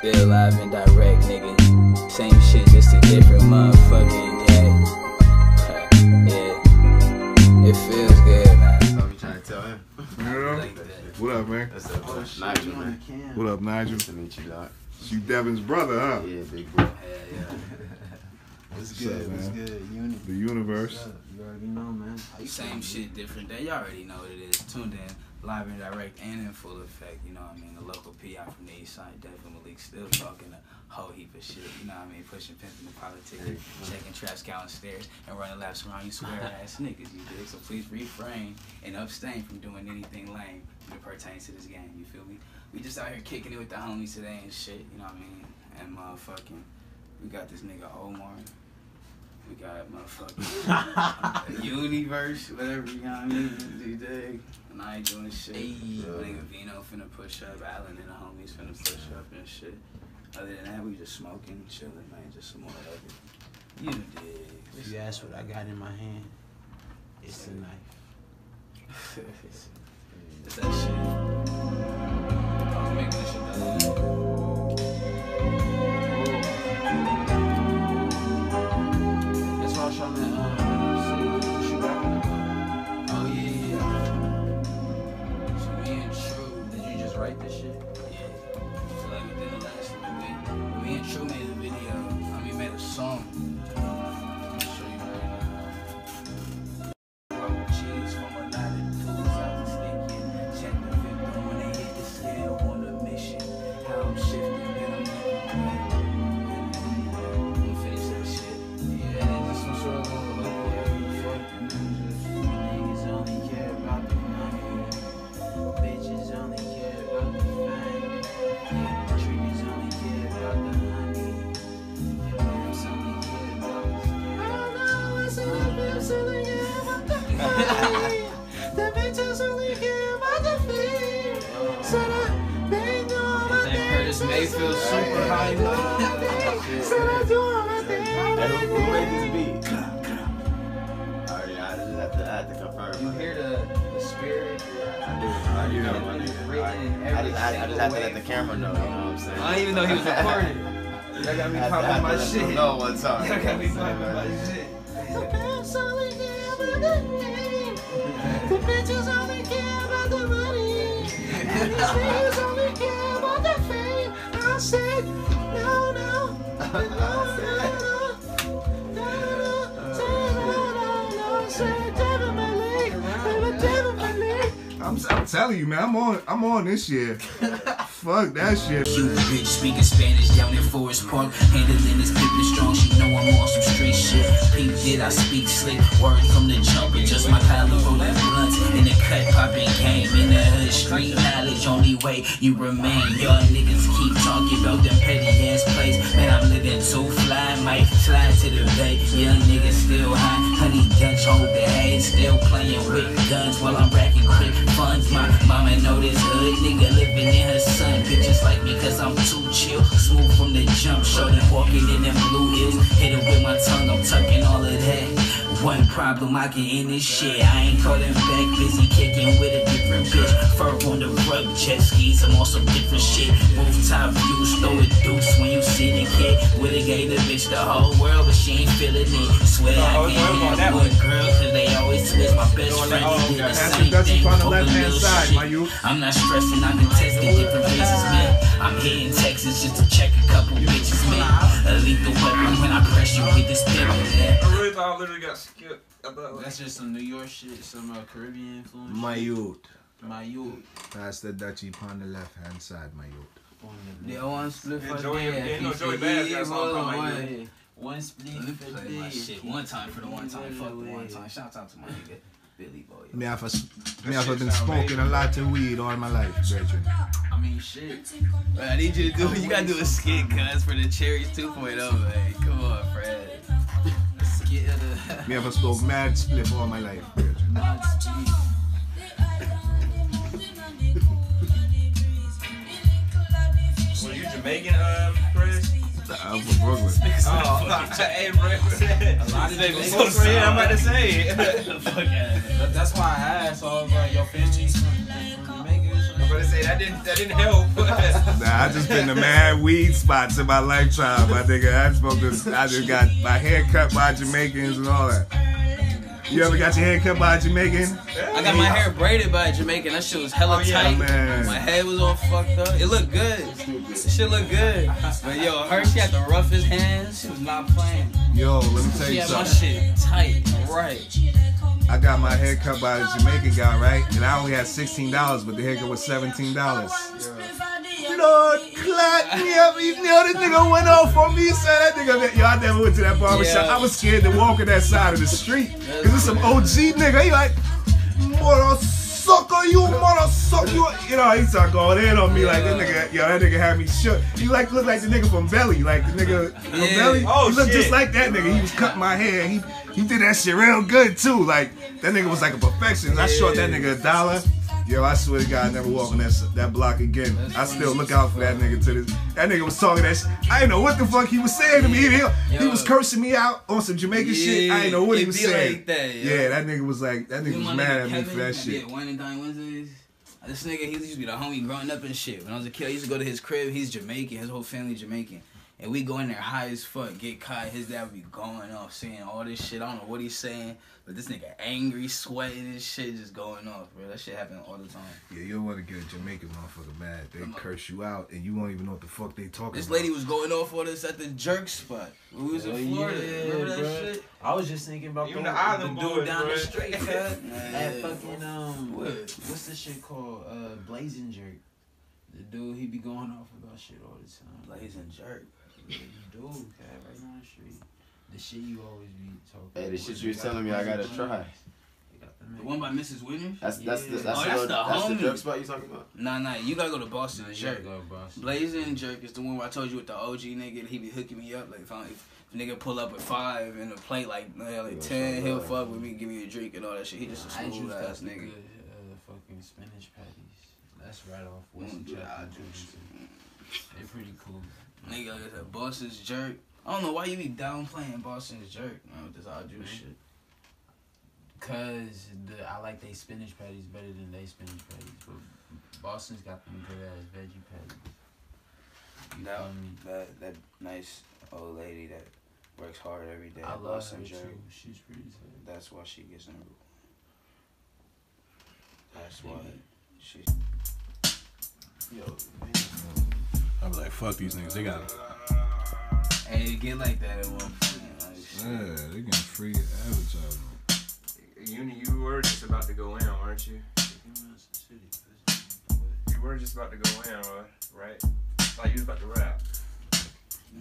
Still live and direct, nigga. Same shit, just a different motherfucking day. yeah. It feels good, man. I'm trying to tell him. Yeah. Like. What up, man? That's up, Nigel, man. What up, Nigel? Nice to meet you, dog. You Devin's brother, huh? Yeah, big bro. Yeah, yeah. What's What's good? up, What's man? good? Uni. The universe. You already know, man. Same shit, different day. You already know what it is. Tuned in, live and direct, and in full effect. You know what I mean? The local PI from the east side, Devin Malik, still talking a whole heap of shit. You know what I mean? Pushing pimping the politics, checking traps, counting stairs, and running laps around you square ass niggas, you dig? So please refrain and abstain from doing anything lame that pertains to this game. You feel me? We just out here kicking it with the homies today and shit. You know what I mean? And motherfucking, we got this nigga Omar. We got motherfucking Universe, whatever, you know what I mean? Dig? And I ain't doing shit. My nigga Vino finna push up, Allen and the homies finna push up and shit. Other than that, we just smoking, chilling, man, just some more of it. You dig? If you ask what I got in my hand, it's a knife. It's that shit. I was making this shit my That Curtis Mayfield super high note. So I do all my thing. Who, who made this beat? Alright, I just have to, I have to confirm. You hear the, the spirit? I do. I already know, my It's nigga. I just, I, I just have to let the camera know, you know what I'm saying? I didn't even know he was recording. Y'all got me I have to- I popping my to let them shit. know one time. Y'all got me you know what popping my saying? shit. The pimps only care about the fame. The bitches only care about the money. And these niggas I'm, I'm telling you, man. I'm on. I'm on this year. Fuck that shit. Cute bitch speaking Spanish down in Forest Park. Handling this pimpin' strong, she know I'm on some straight shit. Peep did I speak slick, word from the jump, just my collar rolling blunts. In the cut popping game, in the hood street knowledge, only way you remain. Y'all niggas keep talking about them petty ass plays. Man, I'm living too fly, might slide to the bay. Young niggas still high, honey Dutch hold the still playing with guns while I'm racking quick funds. My mama know this In them blue hills, hit it with my tongue, I'm tucking. One problem, I get in this shit. I ain't calling back, busy kicking with a different bitch. Fur on the rug, jet skis, I'm on some different shit. Rooftop views, throw a deuce when you see the kid. With a gator bitch, the whole world, but she ain't feeling it. Swear I can't have one girl, cause they always twist. My best friend, he did the That's same the Dutchie thing. on the Poke left-hand side, shit. my youth. I'm not stressing, I've been testing different places, man. I'm hitting Texas just to check a couple bitches, man. A lethal weapon when I press you with this pepper, man. I really thought I literally got skipped. I That's just some New York shit, some uh, Caribbean influence. My youth. my youth. That's the Dutchie on the left hand side, my youth. On the one split for Joey- day. yeah, no, If Joey you Badass eat got called My one- Youth. One split Let for play my day. shit one time for the one time. Fuck the one time. Shout out to my nigga Billy Boy. Me have, a, me have been smoking amazing. a lot of weed all my life, brethren. I mean, shit. Man, I need you to do. You gotta do a skit, cuz for the Cherries 2.0, man. Come on, Fred. A the. Me have a smoke mad split all my life, brethren. Not speed. Were you Jamaican, uh, Chris? I'm from Brooklyn. Oh, hey, bro. A lot of niggas Jamaicans so yeah, I'm about to say. Fuck yeah. That- That's why I asked. So I was like, your family's from, from Jamaica or something? about to say that didn't that didn't help. Nah, I just been to mad weed spots in my lifetime, my nigga. I smoked this. I just got my hair cut by Jamaicans and all that. You ever got your hair cut by a Jamaican? I got my hair braided by a Jamaican. That shit was hella Oh, yeah, tight. man. My head was all fucked up. It looked good. This shit looked good. But yo, her, she had the roughest hands. She was not playing. Yo, let me tell She you had my something. shit tight, right. I got my hair cut by a Jamaican guy, right? And I only had sixteen dollars, but the haircut was seventeen dollars. Lord, clap me up. You know, this nigga went off on me, son. That nigga, yo, I never went to that barber shop. Yeah. I was scared to walk on that side of the street. Cause it's some OG nigga. He like, mother sucker, you mother sucker. You, you know, he started going in on me like that nigga, yo, that nigga had me shook. He like looked like the nigga from Belly, like the nigga from Yeah. Belly. Oh, he looked shit. just like that nigga. He was cutting my hair. He he did that shit real good too. Like that nigga was like a perfectionist. I short that nigga a dollar. Yo, I swear to God, I never walk on that that block again. I still look out for that nigga to this. That nigga was talking that shit. I didn't know what the fuck he was saying to me. He, he was cursing me out on some Jamaican shit. I didn't know what he was saying. like that, yo. yeah, that nigga was like, that nigga was mad at me for that shit. Wine and Dine Wednesdays. This nigga, he used to be the homie growing up and shit. When I was a kid, I used to go to his crib. He's Jamaican. His whole family Jamaican. And we go in there high as fuck, get caught. His dad would be going off, saying all this shit. I don't know what he's saying, but this nigga angry, sweating and shit, just going off, bro. That shit happen all the time. Yeah, you don't want to get a Jamaican motherfucker mad. They curse you out and you won't even know what the fuck they talking This about. lady was going off on us at the jerk spot. We was in Oh, Florida. yeah, Remember that bruh. shit? I was just thinking about Even the, the island the dude boys, down the bruh. street, cut. At Yeah. fucking um, What? what's the shit called? Uh, Blazing Jerk. The dude, he be going off about shit all the time. Blazing jerk. Yeah, you do, cat, right down the street. The shit you always be talking. Hey, the shit you was telling me I gotta try. The The one by Mrs. Winners? That's that's the Yeah. that's, Oh, the, that's the that's the jerk spot you talking about. Nah, nah, you gotta go to Boston Nah, and you gotta jerk. go, boss. Blazing Jerk is the one where I told you with the OG nigga, he be hooking me up. Like if, I, if nigga pull up with five and a plate like, uh, like ten, he'll bad. fuck with me, give me a drink and all that shit. He just a I smooth ass nigga. good uh, fucking spinach patties. That's right off Western Mm, Chapel. They're pretty cool. Nigga, like I said, Boston's Jerk. I don't know why you be downplaying Boston's Jerk, man, with this odd juice Mhm. shit. Cause the I like they spinach patties better than they spinach patties, but Boston's got them good ass veggie patties. You That, that, that nice old lady that works hard every day I love her Boston too. Jerk. She's pretty tight. That's why she gets in. That's why she. Yo, I'm like, fuck these niggas. They got, Hey, it get like that at one point. Like, shit. yeah, they getting free advertising. You you were just about to go in, weren't you? You were just about to go in, uh, right? Like you was about to rap.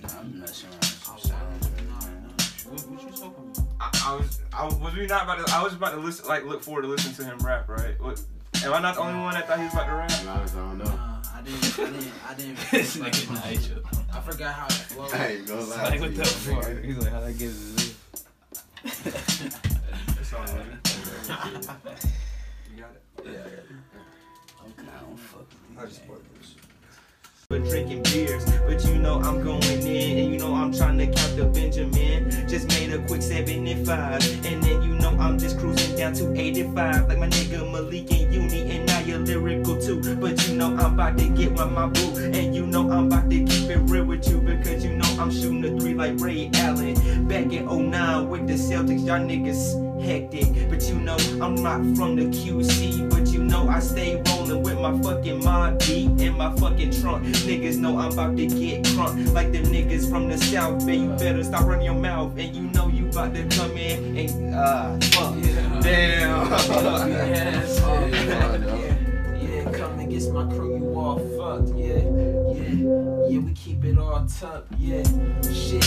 Nah, I'm messing around Oh, sounds right nah, now. nah. What, what you talking about? I, I was I was we not about to I was about to listen like look forward to listening to him rap, right? What, am I not the only one that thought he was about to rap? To I don't know. Nah, I didn't. I didn't. I didn't. This nigga Nigel. I forgot how it flowed. I ain't gonna lie. Like, to what the nigga. fuck? He's like, how'd I get this? It's all good. You got it. Okay, I don't fuck with I just niggas. bought this. but drinking beers. But you know I'm going in, and you know I'm trying to count the Benjamin. Just made a quick 75, and five, and then you know I'm just cruising down to 85. Like my nigga Malik and Uni, and now you're lyrical too. But you know I'm about to get with my boo, and you know I'm about to keep it real with you because you know I'm shooting a three like Ray Allen. Back in 09 with the Celtics, y'all niggas hectic. But you know I'm not from the QC, but you know I stay rolling with my fucking mob beat in my fucking trunk. Niggas know I'm about to get crunk like them niggas from the south. Man, you better stop running your mouth, and you know you about to come in and uh fuck. Damn. Yes, yeah, God, yo. yeah, yeah, come and get my crew, you all fucked, yeah, yeah, we keep it all tucked, yeah, shit,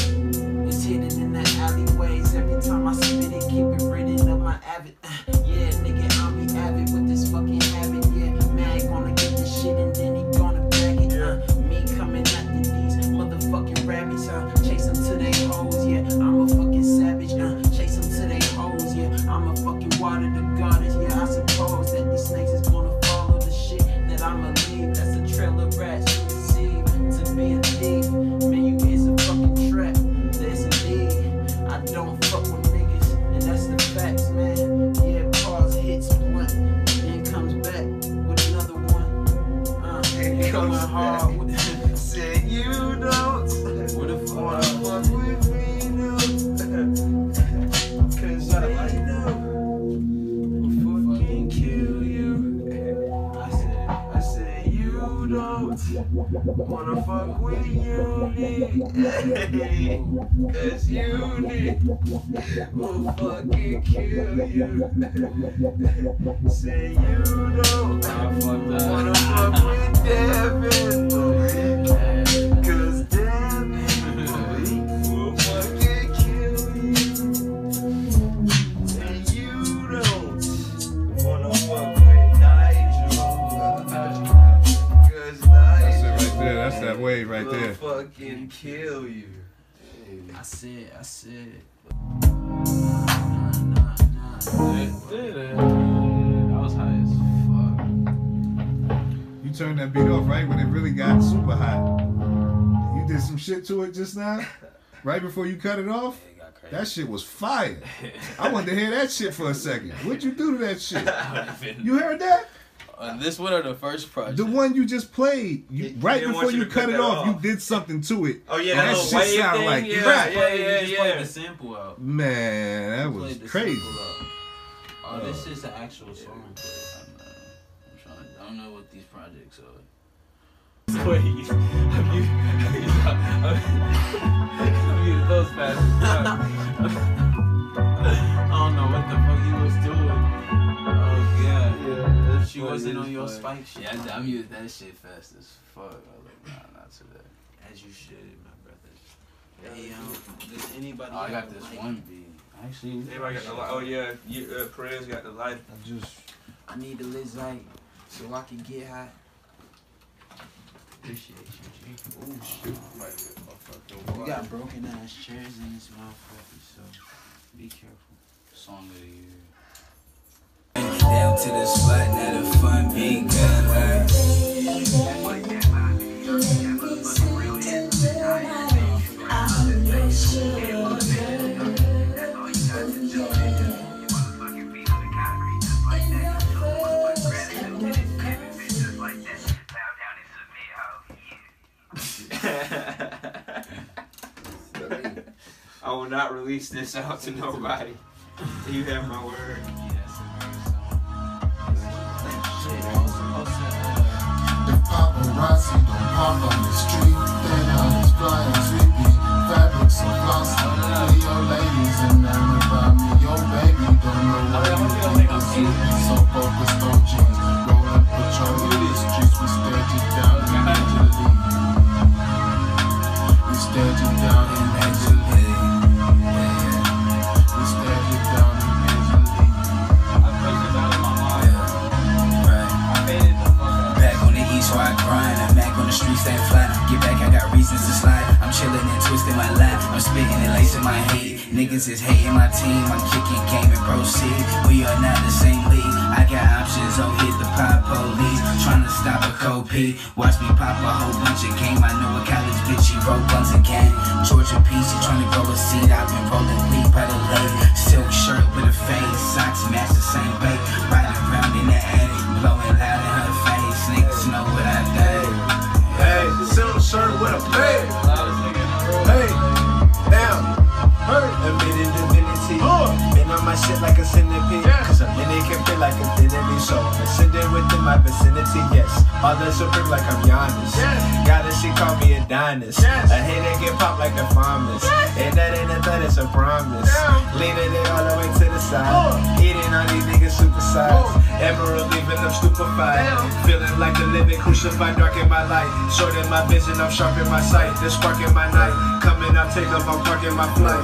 it's hidden in the alleyways, every time I spit it, keep it written up my avid, yeah, nigga, I'll be avid with this fucking habit, yeah, man, gonna get this shit and then he gonna bag it, uh, me coming after these motherfucking rabbits, uh, wanna fuck with Uni. Cause Uni will fucking kill you. Say you don't wanna fuck with Devin. That's that wave right will there. fucking kill you. I said, I said. Nah, nah, nah. I was high as fuck. You turned that beat off right when it really got super hot. You did some shit to it just now, right before you cut it off. Yeah, it got crazy. That shit was fire. I wanted to hear that shit for a second. What'd you do to that shit? You heard that? Uh, this one or the first project? The one you just played, you, He- right he before you you cut cut it that off, you did something to it. Oh yeah, And that, that shit sound thing. like yeah, rap. yeah, yeah, You just played the sample out. Man, that You was crazy. sample out. Oh, this is an actual song. I know. I'm trying. I don't know what these projects are. Wait, have you? Have you those fast She wasn't on your spike shit. Yeah, I, I muted that shit fast as fuck. I was like, nah, not today. As you should, my brother. Hey, um, does anybody Oh, I got this mic? one beat. Actually, Everybody got the light. Oh yeah, you, uh, Perez got the light. I just I need the lit light so I can get hot. Appreciate you, G. Ooh, shit. We got broken ass chairs in this motherfucker, so be careful. Song of the year. Down to the spot, now the fun begun. I will not release this out to nobody. You have my word. Paparazzi don't park on the street, then I just fly and sleepy. Fabrics so glossy. Cleo ladies enamored by me. Yo, baby, don't know what you think is sweet. So focused on jeans. Rolling the streets. We stared Niggas is hating my team. I'm kicking game and proceed. We are not the same league. I got options. Oh, hit the pop police. Trying to stop a cold P. Watch me pop a whole bunch of game. I know a college bitch. She broke once again. Georgia Peach. She trying to a seed. I've been rolling weed by the lake. Can feel like infinity. So I'm ascending within my vicinity. Yes. All the supreme like I'm Giannis. Got it, she call me a Adonis. A hater get popped like a farmers. And that ain't a threat, it's a promise. Leaning it all the way to the side. Oh. Eating all these niggas supersized. Oh. Emerald leaving them stupefied. Feeling like the living crucified, dark in my light. Short in my vision, I'm sharp in my sight. The spark in my night. Coming up, take off, I'm parking my flight.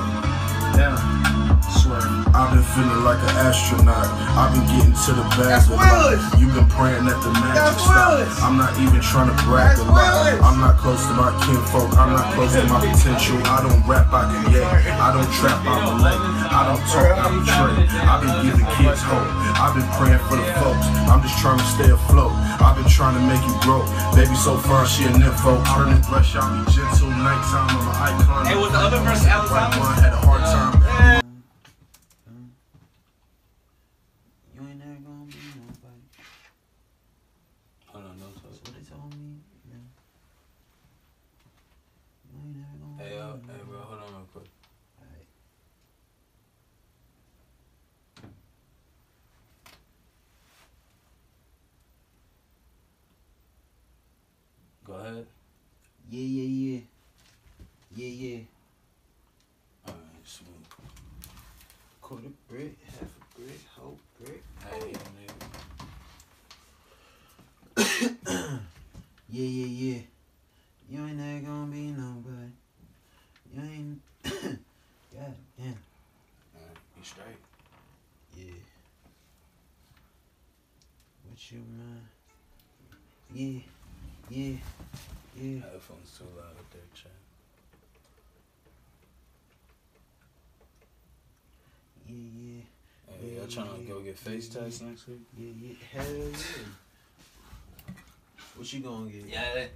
Damn. Swear. I've been feeling like an astronaut. I've been getting to the bag. That's a lot. You've been praying that the magic That's stop. Willis. I'm not even trying to brag That's a lot. Willis. I'm not close to my kinfolk. I'm not close to my potential. I don't rap, I create. I don't trap, I relate. I don't talk, I betray. I've been giving kids hope. I've been praying for the folks. I'm just trying to stay afloat. I've been trying to make you grow. Baby, so far she a nympho. Turning brush, I'll be gentle. Nighttime, I'm an icon. Hey, was the other verse Alex Right one, had a hard time. You ain't never gonna be nobody. Hold on, no That's talk. what they told me. Yeah. Go ahead. Yeah, yeah, yeah. Yeah, yeah. Alright, smooth. Quarter brick, half a brick, whole brick. Hey, nigga. Yeah, yeah, yeah ain't never gonna be nobody. You ain't. God damn. Alright, you straight. Yeah. What you mind? Yeah, yeah, yeah. Headphones too loud up there, chat. Yeah, yeah, Hey, y'all trying to go get face tests next week? yeah, yeah. Hell yeah. What you gonna get? Yeah,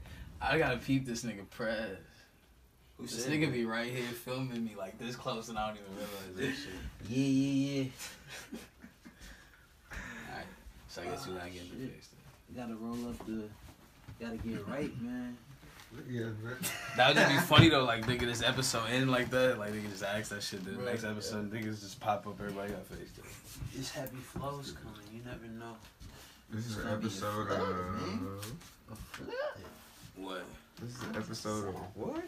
I gotta peep this nigga press. Who This said nigga that? be right here filming me like this close and I don't even realize this shit. Yeah, yeah, yeah. Alright, so I guess we gotta get the ah, Shit. face test. You gotta roll up the. Gotta get right, man. Yeah, man. That would just be funny though, like nigga, this episode end like that, like nigga just ask that shit. The Right, next episode, niggas just pop up. Everybody got face test. It's happy flows coming. You never know. This is an gonna be a episode flood, of. man. What? This is an episode of what?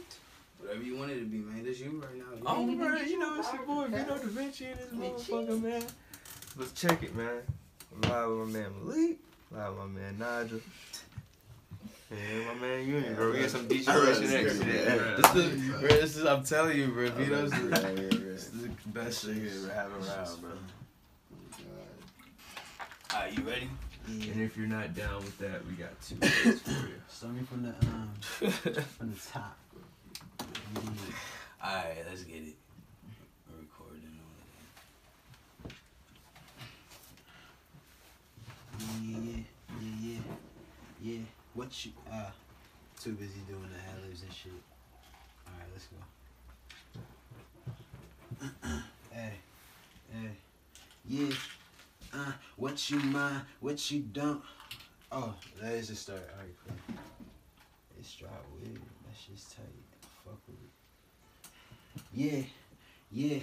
Whatever you wanted to be, man. That's you right now. Oh, man, you know it's your boy Vito Da Vinci and this motherfucker, man. Let's check it, man. Live with my man Malik. Live with my man Nigel. And my man Union, bro. We got some D Generation X shit. This is, bro, this is, I'm telling you, bro. Vito's the, this is the best shit you ever have around, bro. Alright, you ready? Yeah. And if you're not down with that, we got two days for you. Start me from the um from the top. Yeah. Alright, let's get it. We're recording all Yeah, yeah, yeah, yeah, yeah. What you uh too busy doing the ad and shit. Alright, let's go. hey, hey, yeah. Uh, what you mind, what you don't. Oh, that is a start. Alright, cool. It's dry weird. That shit's tight. Fuck with it. Yeah, yeah.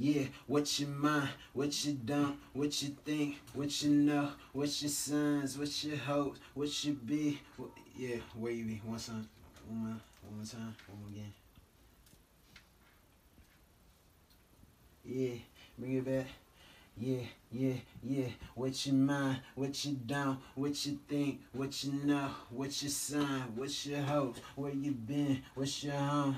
Yeah, what you mind, what you don't, what you think, what you know, what your signs, what your hopes, what you be. What, yeah, where you be? One time, one more, one more time, one more again. Yeah, bring it back. Yeah, yeah, yeah. What you mind, what you don't, what you think, what you know, what your sign, what's your hopes, where you been, what's your home.